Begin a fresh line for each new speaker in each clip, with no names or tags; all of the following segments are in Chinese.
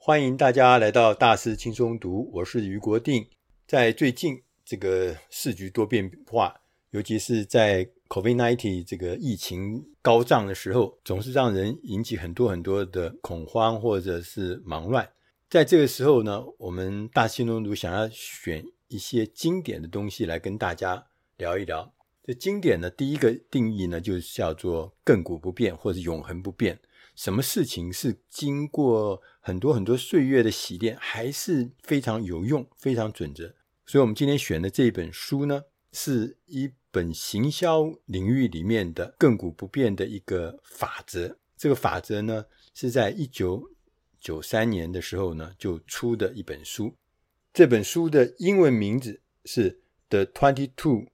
欢迎大家来到大师轻松读，我是余国定。在最近这个世局多变化，尤其是在 COVID-19 这个疫情高涨的时候，总是让人引起很多很多的恐慌或者是忙乱。在这个时候呢，我们大师轻松读想要选一些经典的东西来跟大家聊一聊。这经典呢，第一个定义呢，就是叫做亘古不变或者永恒不变。什么事情是经过很多很多岁月的洗练，还是非常有用、非常准则？所以，我们今天选的这一本书呢，是一本行销领域里面的亘古不变的一个法则。这个法则呢，是在一九九三年的时候呢，就出的一本书。这本书的英文名字是《The Twenty Two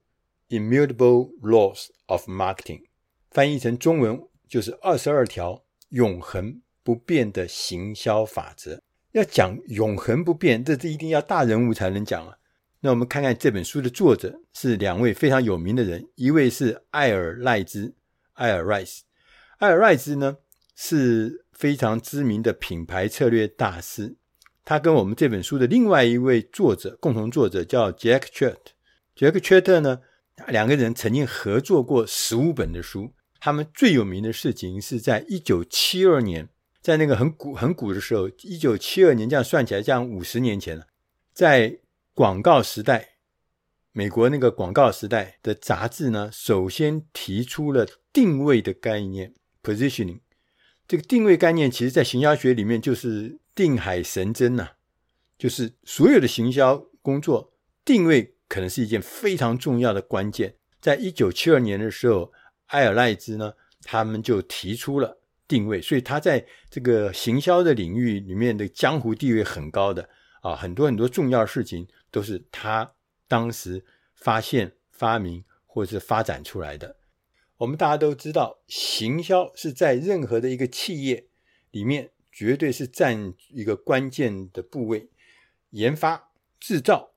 Immutable Laws of Marketing》，翻译成中文就是二十二条。永恒不变的行销法则，要讲永恒不变，这是一定要大人物才能讲啊。那我们看看这本书的作者是两位非常有名的人，一位是艾尔赖兹，艾尔 Rice，艾尔赖兹呢是非常知名的品牌策略大师，他跟我们这本书的另外一位作者，共同作者叫 Jack Welch，Jack Welch 呢，两个人曾经合作过十五本的书。他们最有名的事情是在一九七二年，在那个很古很古的时候，一九七二年这样算起来，这样五十年前了，在广告时代，美国那个广告时代的杂志呢，首先提出了定位的概念 （positioning）。这个定位概念，其实在行销学里面就是定海神针呐、就是所有的行销工作，定位可能是一件非常重要的关键。在一九七二年的时候。艾尔赖兹呢，他们就提出了定位，所以他在这个行销的领域里面的江湖地位很高的啊，很多很多重要的事情都是他当时发现、发明或者是发展出来的。我们大家都知道，行销是在任何的一个企业里面绝对是占一个关键的部位，研发、制造，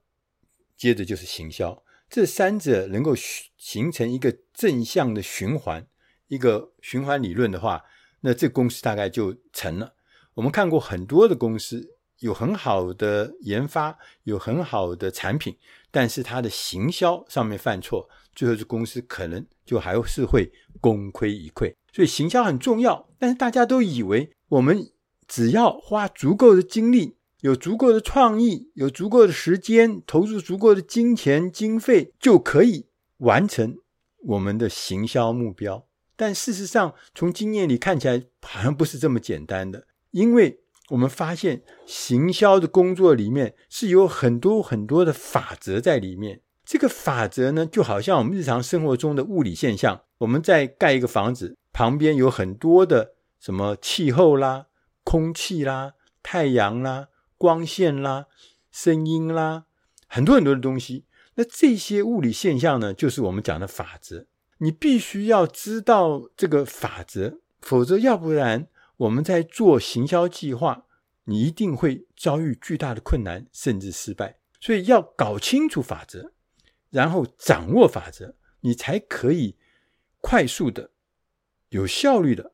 接着就是行销。这三者能够形成一个正向的循环，一个循环理论的话，那这公司大概就成了。我们看过很多的公司，有很好的研发，有很好的产品，但是它的行销上面犯错，最后这公司可能就还是会功亏一篑。所以行销很重要，但是大家都以为我们只要花足够的精力。有足够的创意，有足够的时间，投入足够的金钱经费，就可以完成我们的行销目标。但事实上，从经验里看起来，好像不是这么简单的。因为我们发现，行销的工作里面是有很多很多的法则在里面。这个法则呢，就好像我们日常生活中的物理现象。我们在盖一个房子，旁边有很多的什么气候啦、空气啦、太阳啦。光线啦，声音啦，很多很多的东西。那这些物理现象呢，就是我们讲的法则。你必须要知道这个法则，否则要不然我们在做行销计划，你一定会遭遇巨大的困难，甚至失败。所以要搞清楚法则，然后掌握法则，你才可以快速的、有效率的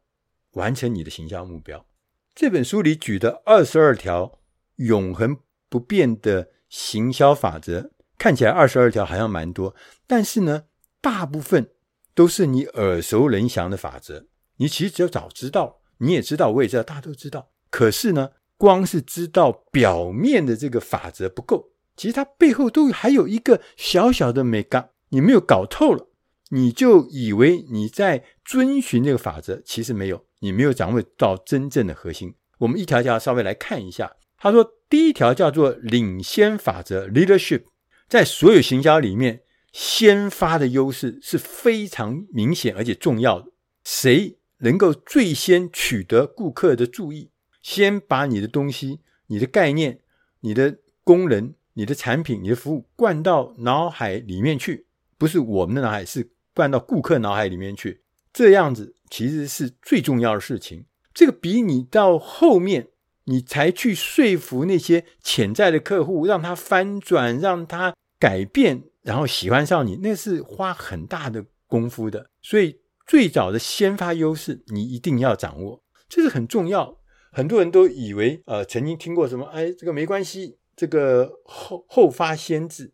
完成你的行销目标。这本书里举的二十二条。永恒不变的行销法则，看起来二十二条好像蛮多，但是呢，大部分都是你耳熟能详的法则。你其实只要早知道，你也知道，我也知道，大家都知道。可是呢，光是知道表面的这个法则不够，其实它背后都还有一个小小的眉角，你没有搞透了，你就以为你在遵循这个法则，其实没有，你没有掌握到真正的核心。我们一条条稍微来看一下。他说：“第一条叫做领先法则 （leadership），在所有行销里面，先发的优势是非常明显而且重要的。谁能够最先取得顾客的注意，先把你的东西、你的概念、你的功能、你的产品、你的服务灌到脑海里面去，不是我们的脑海，是灌到顾客脑海里面去。这样子其实是最重要的事情。这个比你到后面。”你才去说服那些潜在的客户，让他翻转，让他改变，然后喜欢上你，那是花很大的功夫的。所以，最早的先发优势你一定要掌握，这是很重要。很多人都以为，呃，曾经听过什么，哎，这个没关系，这个后后发先至。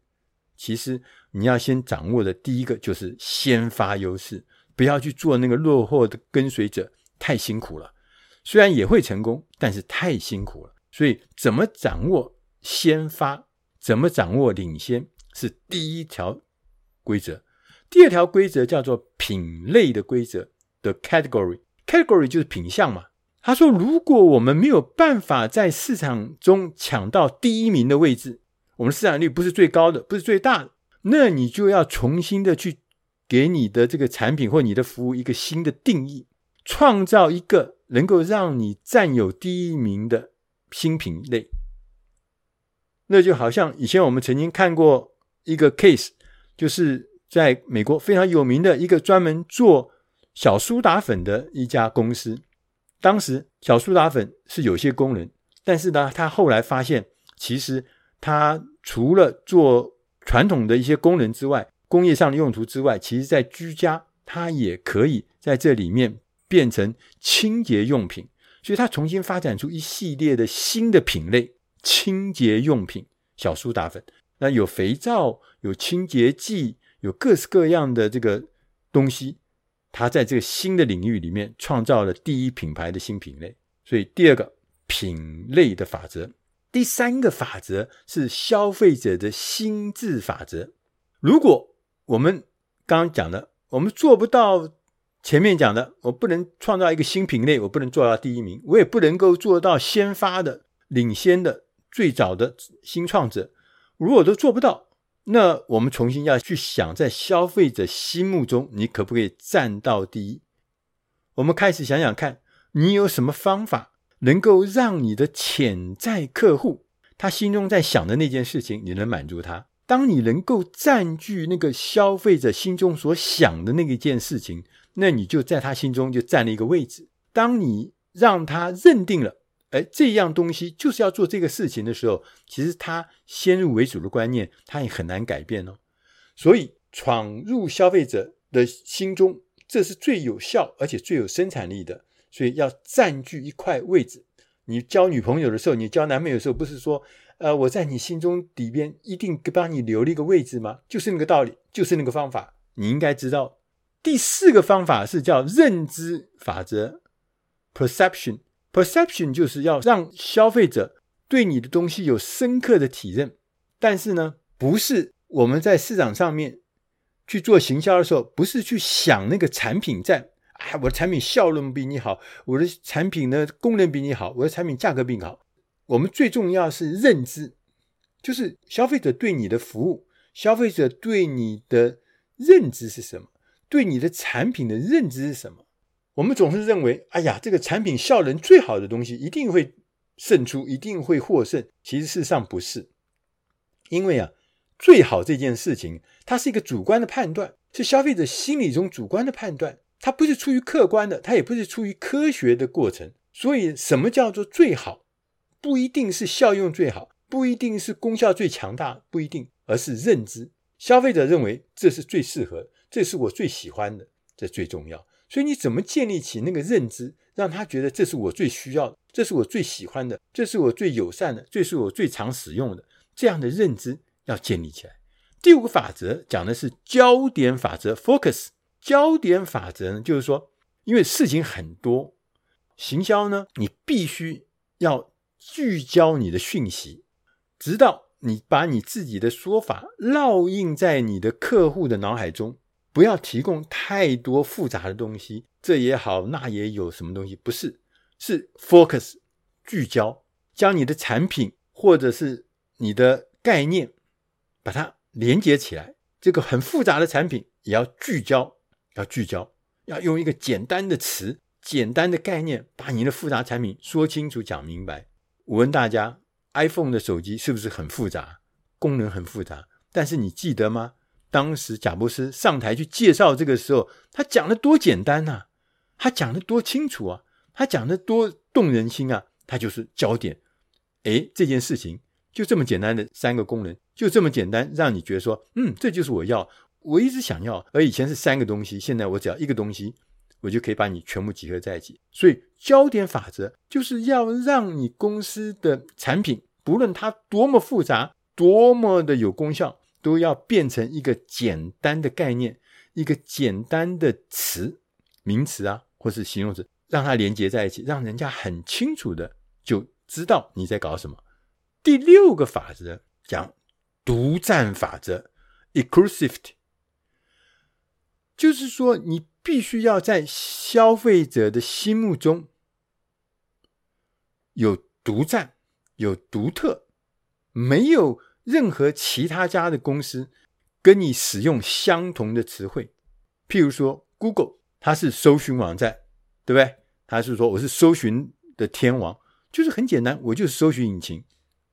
其实你要先掌握的第一个就是先发优势，不要去做那个落后的跟随者，太辛苦了。虽然也会成功，但是太辛苦了。所以，怎么掌握先发，怎么掌握领先，是第一条规则。第二条规则叫做品类的规则的 category，category 就是品项嘛。他说：“如果我们没有办法在市场中抢到第一名的位置，我们市场率不是最高的，不是最大的，那你就要重新的去给你的这个产品或你的服务一个新的定义，创造一个能够让你占有第一名的新品类。那就好像以前我们曾经看过一个 case，就是在美国非常有名的一个专门做小苏打粉的一家公司。”当时小苏打粉是有些功能，但是呢，他后来发现，其实他除了做传统的一些功能之外，工业上的用途之外，其实在居家，它也可以在这里面变成清洁用品。所以，他重新发展出一系列的新的品类，清洁用品小苏打粉。那有肥皂，有清洁剂，有各式各样的这个东西。他在这个新的领域里面创造了第一品牌的新品类，所以第二个品类的法则，第三个法则是消费者的心智法则。如果我们刚刚讲的，我们做不到前面讲的，我不能创造一个新品类，我不能做到第一名，我也不能够做到先发的、领先的、最早的新创者，如果都做不到。那我们重新要去想，在消费者心目中，你可不可以站到第一？我们开始想想看，你有什么方法能够让你的潜在客户他心中在想的那件事情，你能满足他？当你能够占据那个消费者心中所想的那一件事情，那你就在他心中就占了一个位置。当你让他认定了。哎，这样东西就是要做这个事情的时候，其实他先入为主的观念，他也很难改变哦。所以，闯入消费者的心中，这是最有效而且最有生产力的。所以，要占据一块位置。你交女朋友的时候，你交男朋友的时候，不是说，呃，我在你心中底边一定帮你留了一个位置吗？就是那个道理，就是那个方法。你应该知道，第四个方法是叫认知法则 （perception）。Perception 就是要让消费者对你的东西有深刻的体认，但是呢，不是我们在市场上面去做行销的时候，不是去想那个产品在，哎，我的产品效能比你好，我的产品呢功能比你好，我的产品价格比你好。我们最重要是认知，就是消费者对你的服务，消费者对你的认知是什么，对你的产品的认知是什么。我们总是认为，哎呀，这个产品效能最好的东西一定会胜出，一定会获胜。其实事实上不是，因为啊，最好这件事情，它是一个主观的判断，是消费者心理中主观的判断，它不是出于客观的，它也不是出于科学的过程。所以，什么叫做最好？不一定是效用最好，不一定是功效最强大，不一定，而是认知。消费者认为这是最适合，这是我最喜欢的，这最重要。所以你怎么建立起那个认知，让他觉得这是我最需要的，这是我最喜欢的，这是我最友善的，这是我最常使用的，这样的认知要建立起来。第五个法则讲的是焦点法则 （focus）。焦点法则呢，就是说，因为事情很多，行销呢，你必须要聚焦你的讯息，直到你把你自己的说法烙印在你的客户的脑海中。不要提供太多复杂的东西，这也好，那也有什么东西？不是，是 focus 聚焦，将你的产品或者是你的概念，把它连接起来。这个很复杂的产品也要聚焦，要聚焦，要用一个简单的词、简单的概念，把你的复杂产品说清楚、讲明白。我问大家，iPhone 的手机是不是很复杂？功能很复杂，但是你记得吗？当时贾伯斯上台去介绍这个时候，他讲的多简单呐、他讲的多清楚啊，他讲的多动人心啊，他就是焦点。诶，这件事情就这么简单的三个功能，就这么简单，让你觉得说，嗯，这就是我要，我一直想要。而以前是三个东西，现在我只要一个东西，我就可以把你全部集合在一起。所以焦点法则就是要让你公司的产品，不论它多么复杂、多么的有功效，都要变成一个简单的概念，一个简单的词、名词啊，或是形容词，让它连接在一起，让人家很清楚的就知道你在搞什么。第六个法则讲独占法则 （exclusivity）。就是说，你必须要在消费者的心目中有独占、有独特，没有任何其他家的公司跟你使用相同的词汇。譬如说，Google 它是搜寻网站，对不对？它是说我是搜寻的天王，就是很简单，我就是搜寻引擎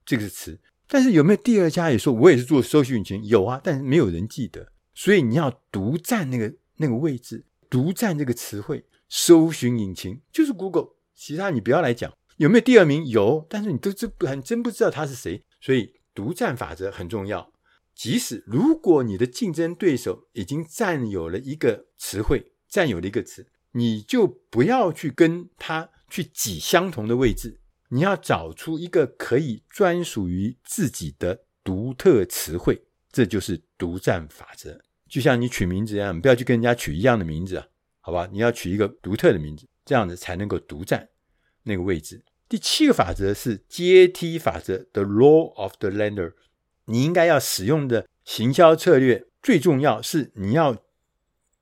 这个词。但是有没有第二家也说我也是做搜寻引擎？有啊，但是没有人记得。所以你要独占那个那个位置，独占这个词汇，搜寻引擎就是 Google，其他你不要来讲。有没有第二名？有，但是你都真很真不知道他是谁。所以独占法则很重要。即使如果你的竞争对手已经占有了一个词汇，占有了一个词，你就不要去跟他去挤相同的位置。你要找出一个可以专属于自己的独特词汇，这就是独占法则。就像你取名字一样，你不要去跟人家取一样的名字啊，好吧？你要取一个独特的名字，这样子才能够独占那个位置。第七个法则是阶梯法则，The Law of the Lander。你应该要使用的行销策略，最重要是你要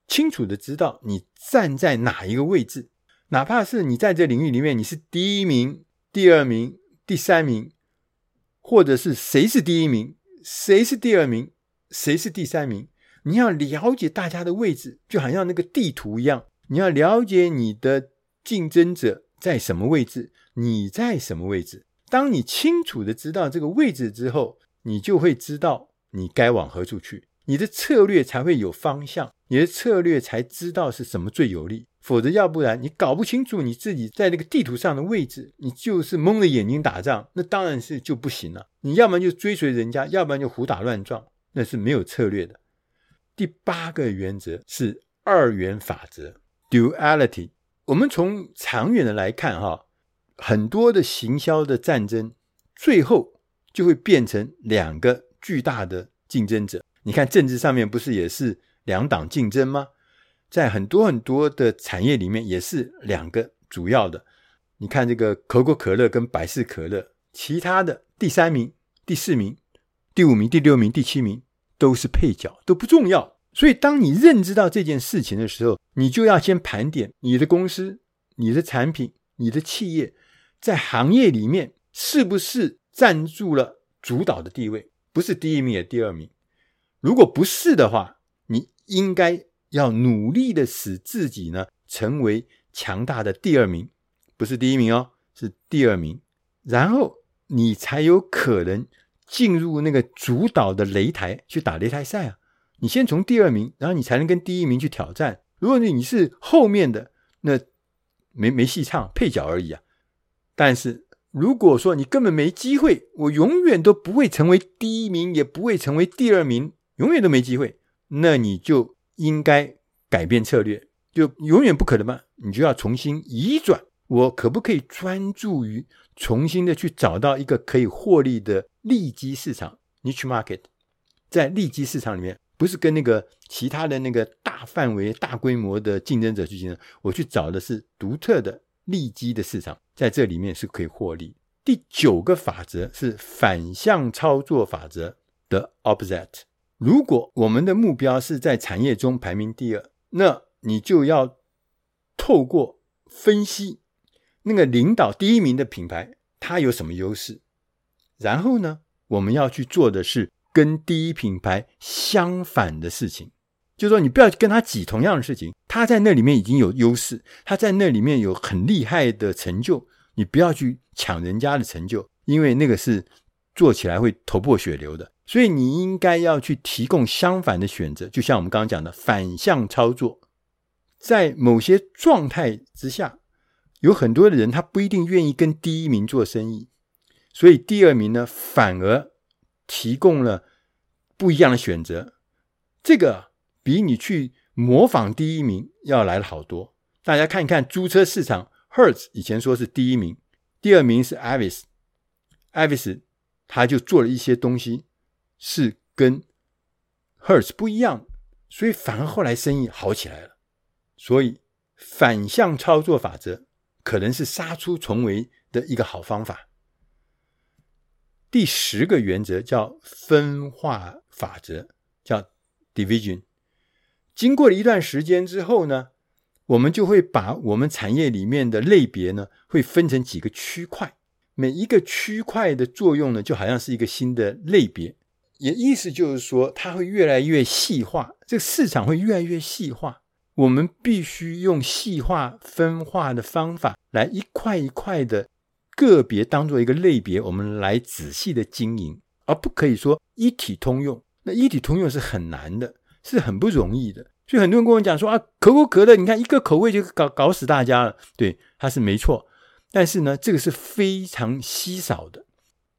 清楚的知道你站在哪一个位置，哪怕是你在这领域里面你是第一名、第二名、第三名，或者是谁是第一名、谁是第二名、谁是第三名。你要了解大家的位置，就好像那个地图一样。你要了解你的竞争者在什么位置，你在什么位置。当你清楚的知道这个位置之后，你就会知道你该往何处去，你的策略才会有方向，你的策略才知道是什么最有利。否则，要不然你搞不清楚你自己在那个地图上的位置，你就是蒙着眼睛打仗，那当然是就不行了。你要不然就追随人家，要不然就胡打乱撞，那是没有策略的。第八个原则是二元法则 （duality）。我们从长远的来看，哈，很多的行销的战争，最后就会变成两个巨大的竞争者。你看政治上面不是也是两党竞争吗？在很多很多的产业里面，也是两个主要的。你看这个可口可乐跟百事可乐，其他的第三名、第四名、第五名、第六名、第七名。都是配角，都不重要。所以，当你认知到这件事情的时候，你就要先盘点你的公司、你的产品、你的企业在行业里面是不是占据了主导的地位，不是第一名也第二名。如果不是的话，你应该要努力的使自己呢成为强大的第二名，不是第一名哦，是第二名，然后你才有可能。进入那个主导的擂台去打擂台赛啊！你先从第二名，然后你才能跟第一名去挑战。如果你你是后面的，那没没戏唱，配角而已啊。但是如果说你根本没机会，我永远都不会成为第一名，也不会成为第二名，永远都没机会，那你就应该改变策略，就永远不可能嘛。你就要重新移转，我可不可以专注于重新的去找到一个可以获利的？利基市场 （niche market） 在利基市场里面，不是跟那个其他的那个大范围、大规模的竞争者去竞争，我去找的是独特的利基的市场，在这里面是可以获利。第九个法则是反向操作法则的 opposite。如果我们的目标是在产业中排名第二，那你就要透过分析那个领导第一名的品牌，它有什么优势。然后呢，我们要去做的是跟第一品牌相反的事情，就是说你不要跟他挤同样的事情，他在那里面已经有优势，他在那里面有很厉害的成就，你不要去抢人家的成就，因为那个是做起来会头破血流的。所以你应该要去提供相反的选择，就像我们刚刚讲的反向操作，在某些状态之下，有很多的人他不一定愿意跟第一名做生意。所以第二名呢，反而提供了不一样的选择，这个比你去模仿第一名要来的好多。大家看一看租车市场，Hertz 以前说是第一名，第二名是 Avis，Avis 他就做了一些东西是跟 Hertz 不一样，所以反而后来生意好起来了。所以反向操作法则可能是杀出重围的一个好方法。第十个原则叫分化法则，叫 division。经过了一段时间之后呢，我们就会把我们产业里面的类别呢，会分成几个区块。每一个区块的作用呢，就好像是一个新的类别，也意思就是说，它会越来越细化，这个市场会越来越细化。我们必须用细化分化的方法来一块一块的。个别当做一个类别，我们来仔细的经营，而不可以说一体通用。那一体通用是很难的，是很不容易的。所以很多人跟我讲说啊，可口可乐，你看一个口味就搞搞死大家了。对，它是没错。但是呢，这个是非常稀少的，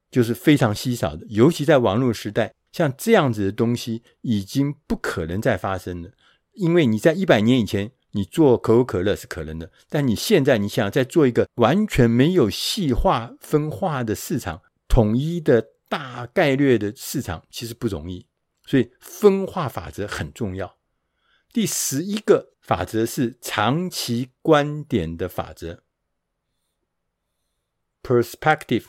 就是非常稀少的。尤其在网络时代，像这样子的东西已经不可能再发生了，因为你在一百年以前。你做可口可乐是可能的，但你现在你想再做一个完全没有细化分化的市场，统一的大概率的市场，其实不容易。所以分化法则很重要。第十一个法则是长期观点的法则，perspective。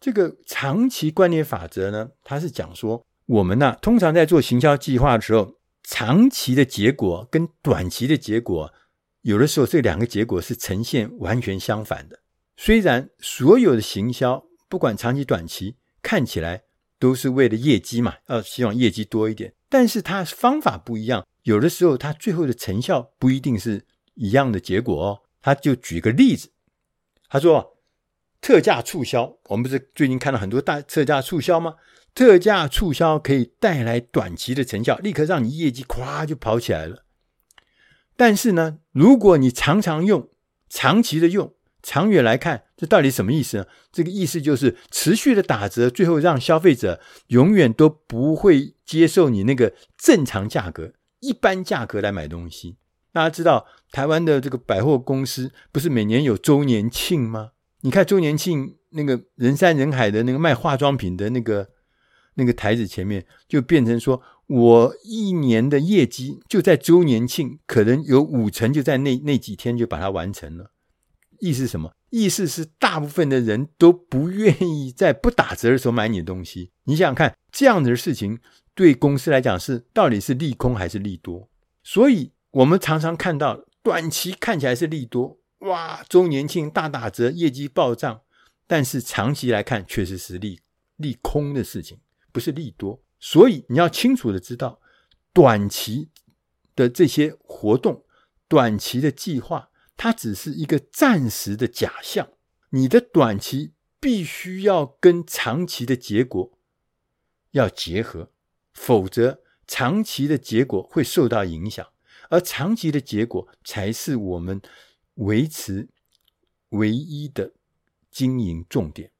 这个长期观点法则呢，它是讲说我们呢、通常在做行销计划的时候。长期的结果跟短期的结果，有的时候这两个结果是呈现完全相反的。虽然所有的行销，不管长期短期，看起来都是为了业绩嘛，呃，希望业绩多一点，但是它方法不一样。有的时候它最后的成效不一定是一样的结果哦。他就举个例子，他说特价促销，我们不是最近看到很多大特价促销吗？特价促销可以带来短期的成效，立刻让你业绩咵就跑起来了。但是呢，如果你常常用、长期的用、长远来看，这到底什么意思呢？这个意思就是持续的打折，最后让消费者永远都不会接受你那个正常价格、一般价格来买东西。大家知道，台湾的这个百货公司不是每年有周年庆吗？你看周年庆那个人山人海的那个卖化妆品的那个。那个台子前面就变成说，我一年的业绩就在周年庆，可能有五成就在那那几天就把它完成了。意思是什么？意思是大部分的人都不愿意在不打折的时候买你的东西。你想想看，这样子的事情对公司来讲是到底是利空还是利多？所以我们常常看到短期看起来是利多，哇，周年庆大打折，业绩暴涨，但是长期来看确实是利利空的事情。不是利多，所以你要清楚的知道，短期的这些活动、短期的计划，它只是一个暂时的假象。你的短期必须要跟长期的结果要结合，否则长期的结果会受到影响，而长期的结果才是我们维持唯一的经营重点。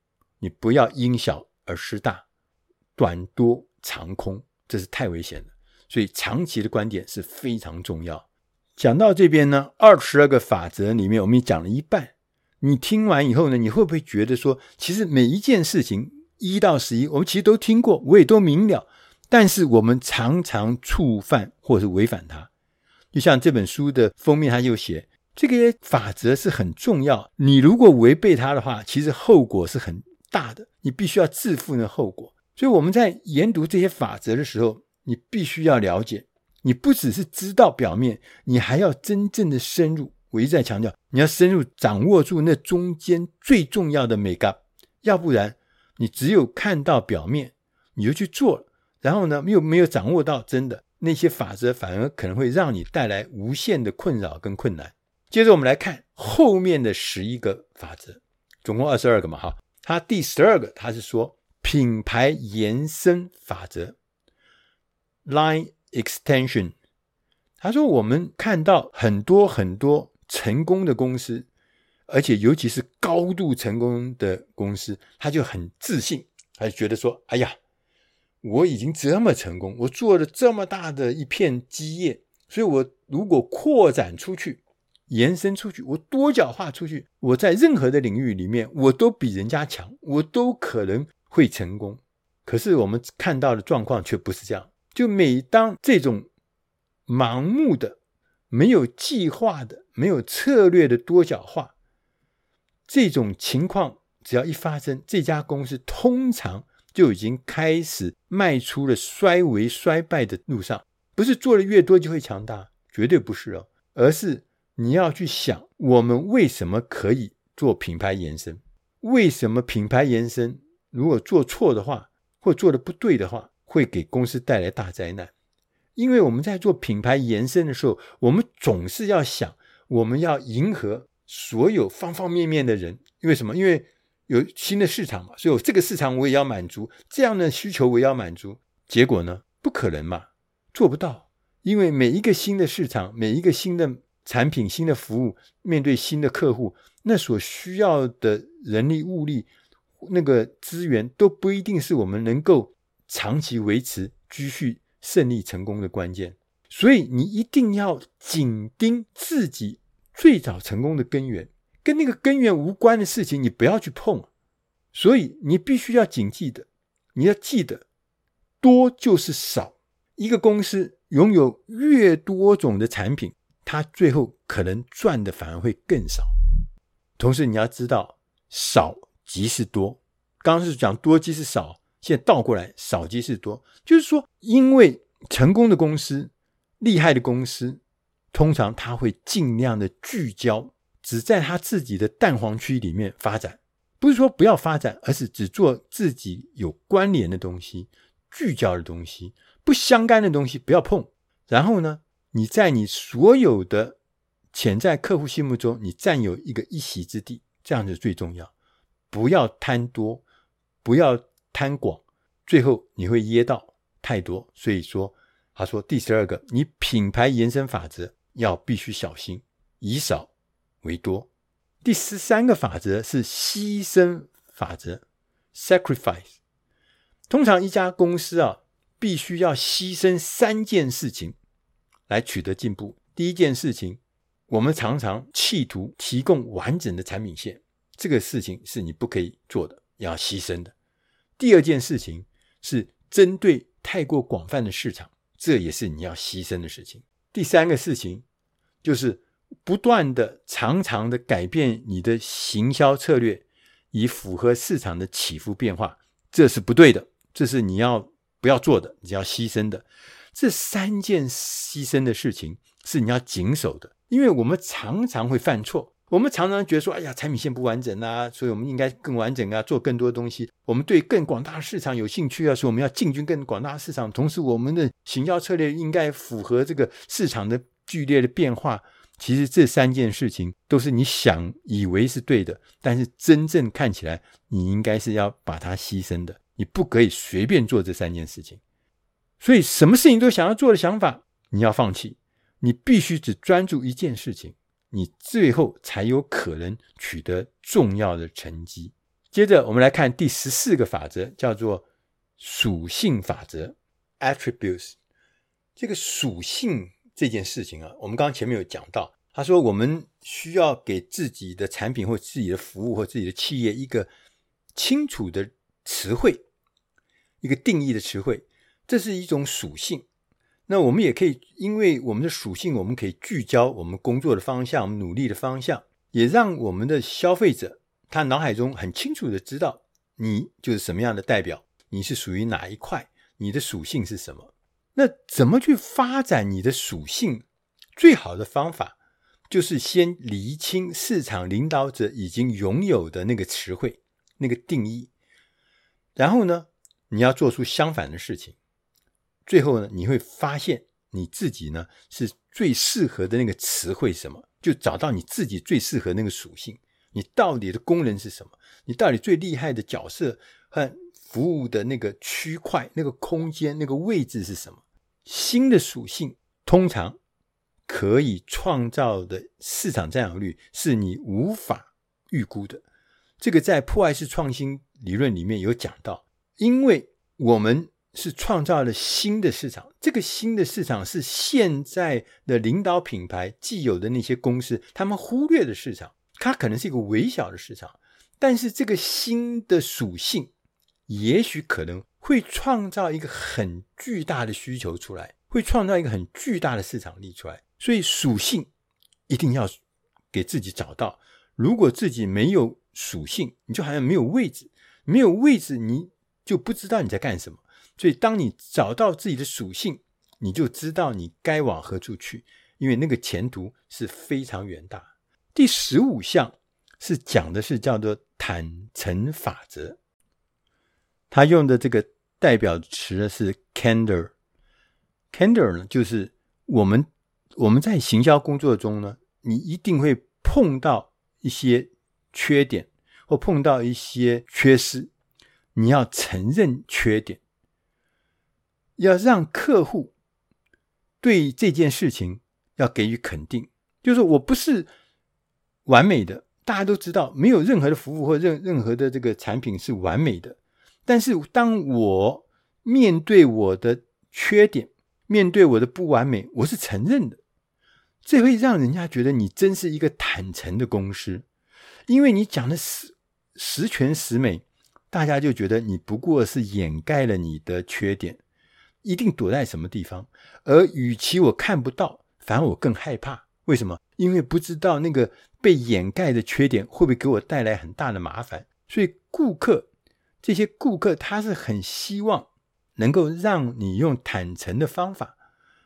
你不要因小而失大。短多长空，这是太危险了。所以长期的观点是非常重要。讲到这边呢，二十二个法则里面，我们也讲了一半。你听完以后呢，你会不会觉得说，其实每一件事情一到十一，我们其实都听过，我也都明了，但是我们常常触犯或是违反它。就像这本书的封面，它就写这个法则是很重要。你如果违背它的话，其实后果是很大的，你必须要自负那后果。所以我们在研读这些法则的时候，你必须要了解，你不只是知道表面，你还要真正的深入。我一再强调，你要深入掌握住那中间最重要的眉角，要不然你只有看到表面，你就去做，然后呢，又没有掌握到真的那些法则，反而可能会让你带来无限的困扰跟困难。接着我们来看后面的十一个法则，总共二十二个嘛，哈，它第十二个，它是说。品牌延伸法则。（Line Extension），他说：“我们看到很多很多成功的公司，而且尤其是高度成功的公司，他就很自信，他就觉得说：‘哎呀，我已经这么成功，我做了这么大的一片基业，所以我如果扩展出去，延伸出去，我多角化出去，我在任何的领域里面，我都比人家强，我都可能会成功。可是我们看到的状况却不是这样。就每当这种盲目的、没有计划的、没有策略的多角化，这种情况只要一发生，这家公司通常就已经开始迈出了衰微衰败的路上。不是做的越多就会强大，绝对不是哦，而是。你要去想，我们为什么可以做品牌延伸？为什么品牌延伸如果做错的话，或做的不对的话，会给公司带来大灾难？因为我们在做品牌延伸的时候，我们总是要想，我们要迎合所有方方面面的人。因为什么？因为有新的市场嘛，所以这个市场我也要满足，这样的需求我也要满足。结果呢？不可能嘛，做不到。因为每一个新的市场，每一个新的。产品、新的服务，面对新的客户，那所需要的人力、物力，那个资源都不一定是我们能够长期维持、继续胜利成功的关键。所以，你一定要紧盯自己最早成功的根源，跟那个根源无关的事情，你不要去碰。所以，你必须要谨记的，你要记得，多就是少。一个公司拥有越多种的产品。它最后可能赚的反而会更少。同时，你要知道，少即是多。刚刚是讲多即是少，现在倒过来，少即是多。就是说，因为成功的公司、厉害的公司，通常他会尽量的聚焦，只在他自己的蛋黄区里面发展。不是说不要发展，而是只做自己有关联的东西、聚焦的东西，不相干的东西不要碰。然后呢，你在你所有的潜在客户心目中，你占有一个一席之地，这样子最重要。不要贪多，不要贪广，最后你会噎到太多。所以说，他说第十二个，你品牌延伸法则要必须小心，以少为多。第十三个法则是牺牲法则 （sacrifice）。通常一家公司啊，必须要牺牲三件事情。来取得进步。第一件事情，我们常常企图提供完整的产品线，这个事情是你不可以做的，要牺牲的。第二件事情是针对太过广泛的市场，这也是你要牺牲的事情。第三个事情就是不断的、常常的改变你的行销策略，以符合市场的起伏变化，这是不对的，这是你要不要做的，你要牺牲的。这三件牺牲的事情是你要谨守的，因为我们常常会犯错，我们常常觉得说，哎呀，产品线不完整啊，所以我们应该更完整啊，做更多东西。我们对更广大市场有兴趣啊，所以我们要进军更广大市场。同时，我们的行销策略应该符合这个市场的剧烈的变化。其实这三件事情都是你想以为是对的，但是真正看起来，你应该是要把它牺牲的。你不可以随便做这三件事情。所以，什么事情都想要做的想法，你要放弃。你必须只专注一件事情，你最后才有可能取得重要的成绩。接着，我们来看第十四个法则，叫做属性法则 （attributes）。这个属性这件事情啊，我们刚刚前面有讲到，他说我们需要给自己的产品或自己的服务或自己的企业一个清楚的词汇，一个定义的词汇。这是一种属性，那我们也可以，因为我们的属性，我们可以聚焦我们工作的方向，我们努力的方向，也让我们的消费者他脑海中很清楚的知道你就是什么样的代表，你是属于哪一块，你的属性是什么。那怎么去发展你的属性？最好的方法就是先厘清市场领导者已经拥有的那个词汇、那个定义，然后呢，你要做出相反的事情。最后呢，你会发现你自己呢是最适合的那个词汇什么？就找到你自己最适合那个属性。你到底的功能是什么？你到底最厉害的角色和服务的那个区块、那个空间、那个位置是什么？新的属性通常可以创造的市场占有率是你无法预估的。这个在破坏式创新理论里面有讲到，因为我们。是创造了新的市场，这个新的市场是现在的领导品牌既有的那些公司他们忽略的市场，它可能是一个微小的市场，但是这个新的属性，也许可能会创造一个很巨大的需求出来，会创造一个很巨大的市场力出来。所以属性一定要给自己找到，如果自己没有属性，你就好像没有位置，没有位置，你就不知道你在干什么。所以，当你找到自己的属性，你就知道你该往何处去，因为那个前途是非常远大。第十五项是讲的是叫做坦诚法则，他用的这个代表词呢是 candor。candor 呢，就是我们我们在行销工作中呢，你一定会碰到一些缺点，或碰到一些缺失，你要承认缺点。要让客户对这件事情要给予肯定，就是我不是完美的，大家都知道，没有任何的服务或任任何的这个产品是完美的。但是当我面对我的缺点，面对我的不完美，我是承认的，这会让人家觉得你真是一个坦诚的公司，因为你讲的十十全十美，大家就觉得你不过是掩盖了你的缺点。一定躲在什么地方，而与其我看不到，反而我更害怕。为什么？因为不知道那个被掩盖的缺点会不会给我带来很大的麻烦。所以，顾客这些顾客他是很希望能够让你用坦诚的方法，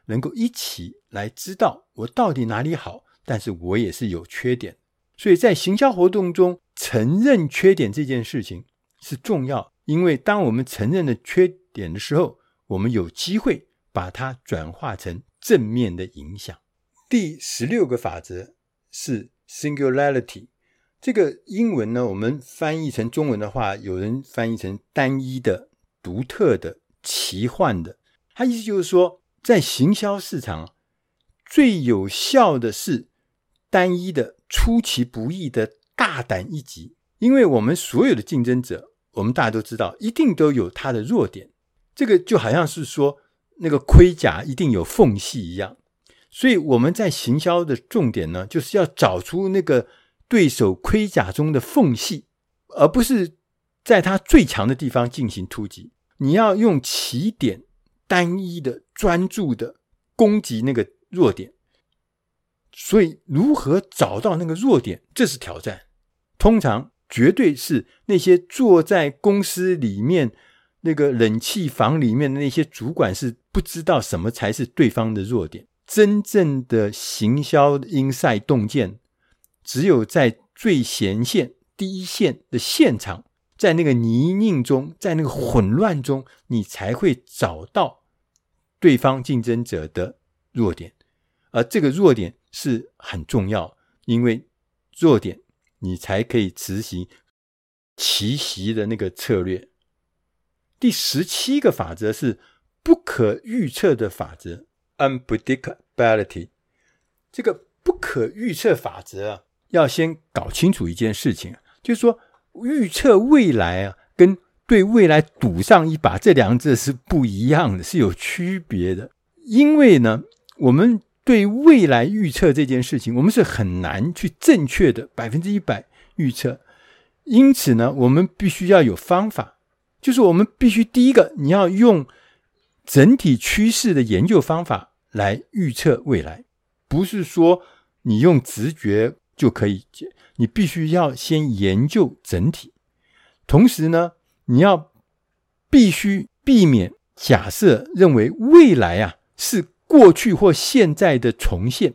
能够一起来知道我到底哪里好，但是我也是有缺点。所以在行销活动中，承认缺点这件事情是重要，因为当我们承认了缺点的时候，我们有机会把它转化成正面的影响。第十六个法则是 singularity，这个英文呢，我们翻译成中文的话，有人翻译成单一的、独特的、奇幻的。它意思就是说，在行销市场，最有效的是单一的、出其不意的、大胆一击。因为我们所有的竞争者，我们大家都知道，一定都有他的弱点。这个就好像是说，那个盔甲一定有缝隙一样，所以我们在行销的重点呢，就是要找出那个对手盔甲中的缝隙，而不是在他最强的地方进行突击。你要用起点单一的、专注的攻击那个弱点。所以，如何找到那个弱点，这是挑战。通常，绝对是那些坐在公司里面。那个冷气房里面的那些主管是不知道什么才是对方的弱点。真正的行销 inside 洞见，只有在最前线、第一线的现场，在那个泥泞中，在那个混乱中，你才会找到对方竞争者的弱点。而这个弱点是很重要，因为弱点你才可以执行奇袭的那个策略。第十七个法则是不可预测的法则 （unpredictability）。这个不可预测法则啊，要先搞清楚一件事情，就是说预测未来啊，跟对未来赌上一把这两者是不一样的，是有区别的。因为呢，我们对未来预测这件事情，我们是很难去正确的百分之一百预测，因此呢，我们必须要有方法。就是我们必须第一个，你要用整体趋势的研究方法来预测未来，不是说你用直觉就可以，你必须要先研究整体。同时呢，你要必须避免假设认为未来啊是过去或现在的重现，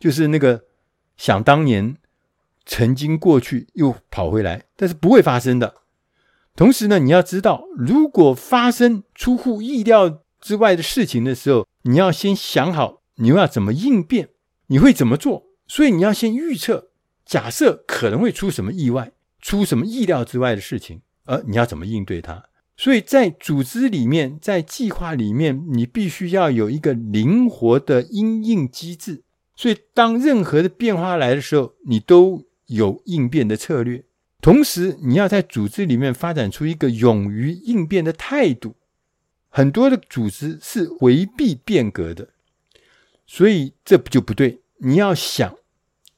就是那个想当年曾经过去又跑回来，但是不会发生的。同时呢，你要知道，如果发生出乎意料之外的事情的时候，你要先想好你要怎么应变，你会怎么做。所以你要先预测，假设可能会出什么意外，出什么意料之外的事情，而你要怎么应对它。所以在组织里面，在计划里面，你必须要有一个灵活的因应机制。所以当任何的变化来的时候，你都有应变的策略。同时，你要在组织里面发展出一个勇于应变的态度，很多的组织是回避变革的，所以这不就不对。你要想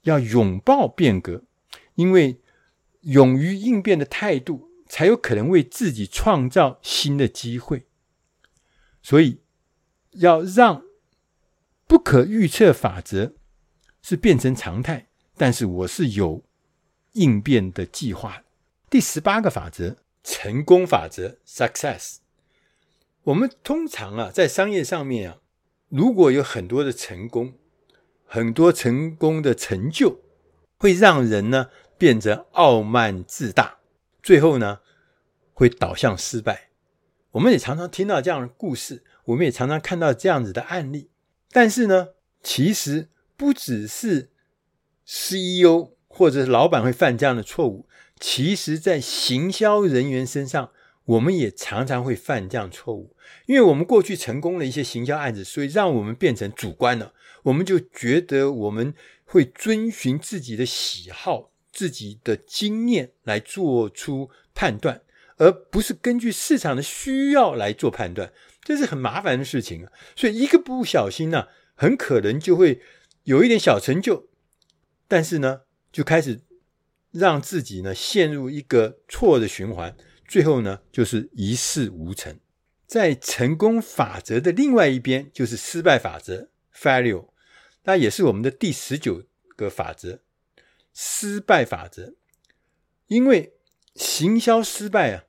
要拥抱变革，因为勇于应变的态度，才有可能为自己创造新的机会。所以要让不可预测法则是变成常态，但是我是有应变的计划。第十八个法则，成功法则 （Success）。我们通常啊，在商业上面啊，如果有很多的成功，很多成功的成就，会让人呢变得傲慢自大，最后呢会导向失败。我们也常常听到这样的故事，我们也常常看到这样子的案例。但是呢，其实不只是 CEO 或者是老板会犯这样的错误，其实在行销人员身上。我们也常常会犯这样错误，因为我们过去成功的一些行销案子，所以让我们变成主观了。我们就觉得我们会遵循自己的喜好、自己的经验来做出判断，而不是根据市场的需要来做判断，这是很麻烦的事情啊。所以一个不小心呢，很可能就会有一点小成就，但是呢，就开始让自己呢陷入一个错的循环。最后呢，就是一事无成。在成功法则的另外一边，就是失败法则 （failure），那也是我们的第十九个法则——失败法则。因为行销失败啊，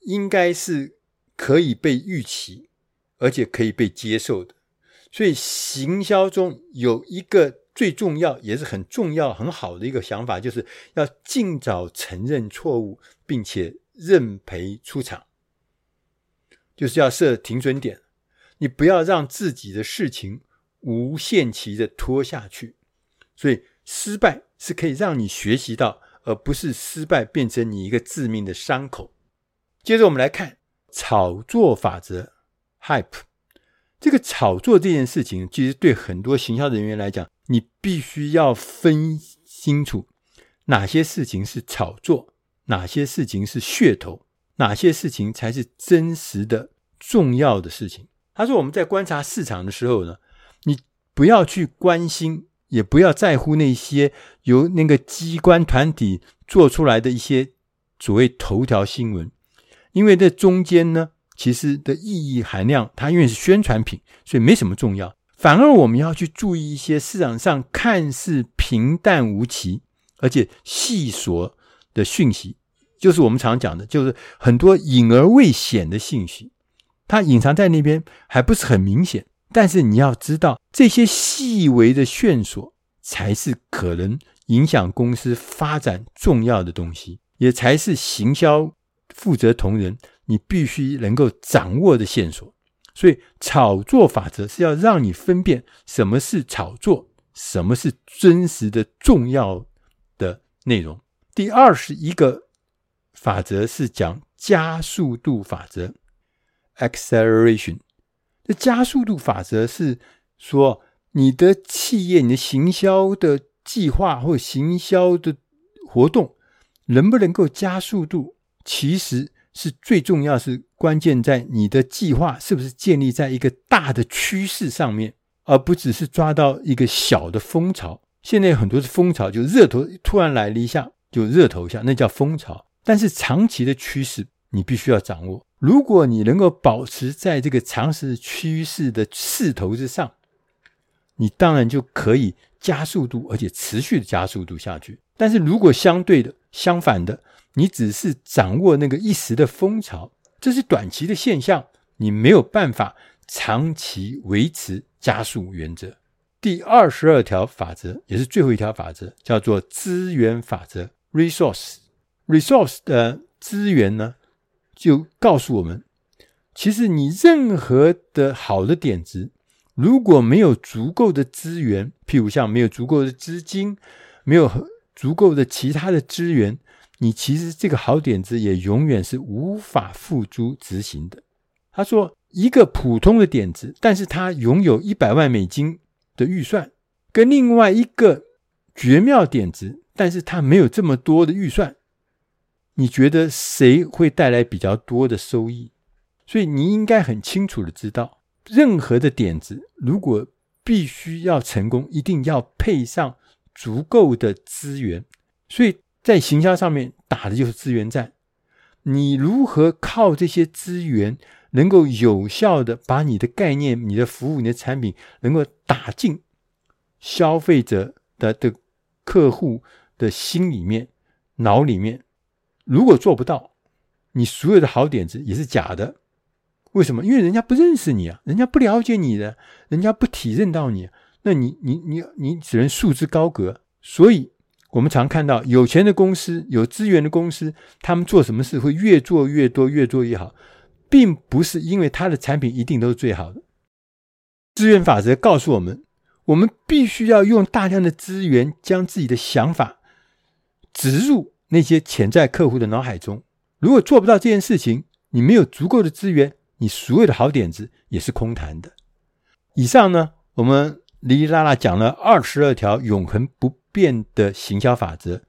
应该是可以被预期，而且可以被接受的。所以行销中有一个最重要，也是很重要、很好的一个想法，就是要尽早承认错误，并且。认赔出场，就是要设停损点。你不要让自己的事情无限期的拖下去。所以，失败是可以让你学习到，而不是失败变成你一个致命的伤口。接着，我们来看炒作法则 （Hype）。这个炒作这件事情，其实对很多行销人员来讲，你必须要分清楚哪些事情是炒作。哪些事情是噱头？哪些事情才是真实的重要的事情？他说：“我们在观察市场的时候呢，你不要去关心，也不要在乎那些由那个机关团体做出来的一些所谓头条新闻，因为这中间呢，其实的意义含量，它因为是宣传品，所以没什么重要。反而我们要去注意一些市场上看似平淡无奇，而且细琐。”的讯息，就是我们常讲的，就是很多隐而未显的信息，它隐藏在那边还不是很明显，但是你要知道，这些细微的线索才是可能影响公司发展重要的东西，也才是行销负责同仁你必须能够掌握的线索。所以，炒作法则是要让你分辨什么是炒作，什么是真实的重要的内容。第二十一个法则是讲加速度法则 （acceleration）。这加速度法则是说，你的企业、你的行销的计划或行销的活动能不能够加速度，其实是最重要，是关键在你的计划是不是建立在一个大的趋势上面，而不只是抓到一个小的风潮。现在有很多的风潮，就热头突然来了一下。就热头一下，那叫风潮。但是长期的趋势，你必须要掌握。如果你能够保持在这个长时趋势的势头之上，你当然就可以加速度，而且持续的加速度下去。但是如果相对的、相反的，你只是掌握那个一时的风潮，这是短期的现象，你没有办法长期维持加速原则。第二十二条法则，也是最后一条法则，叫做资源法则。Resource resource 的资源呢，就告诉我们，其实你任何的好的点子，如果没有足够的资源，譬如像没有足够的资金，没有足够的其他的资源，你其实这个好点子也永远是无法付诸执行的。他说，一个普通的点子，但是他拥有一百万美金的预算，跟另外一个绝妙点子。但是他没有这么多的预算，你觉得谁会带来比较多的收益？所以你应该很清楚的知道，任何的点子如果必须要成功，一定要配上足够的资源。所以在行销上面打的就是资源战。你如何靠这些资源，能够有效的把你的概念、你的服务、你的产品，能够打进消费者的的客户的心里面、脑里面？如果做不到，你所有的好点子也是假的。为什么？因为人家不认识你啊，人家不了解你的，人家不体认到你，那你你你你只能束之高阁。所以，我们常看到有钱的公司、有资源的公司，他们做什么事会越做越多、越做越好，并不是因为他的产品一定都是最好的。资源法则告诉我们，我们必须要用大量的资源，将自己的想法植入那些潜在客户的脑海中。如果做不到这件事情，你没有足够的资源。你所有的好点子也是空谈的。以上呢，我们哩哩啦啦讲了二十二条永恒不变的行销法则。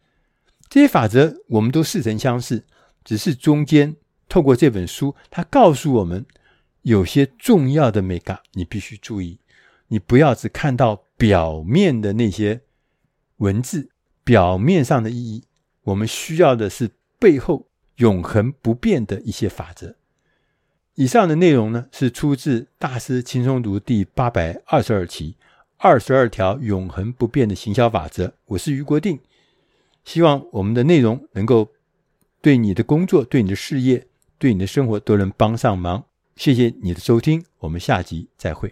这些法则我们都似曾相识，只是中间透过这本书，它告诉我们有些重要的眉角，你必须注意。你不要只看到表面的那些文字，表面上的意义。我们需要的是背后永恒不变的一些法则。以上的内容呢，是出自《大师轻松读》第八百二十二期《二十二条永恒不变的行销法则》。我是余国定，希望我们的内容能够对你的工作、对你的事业、对你的生活都能帮上忙。谢谢你的收听，我们下集再会。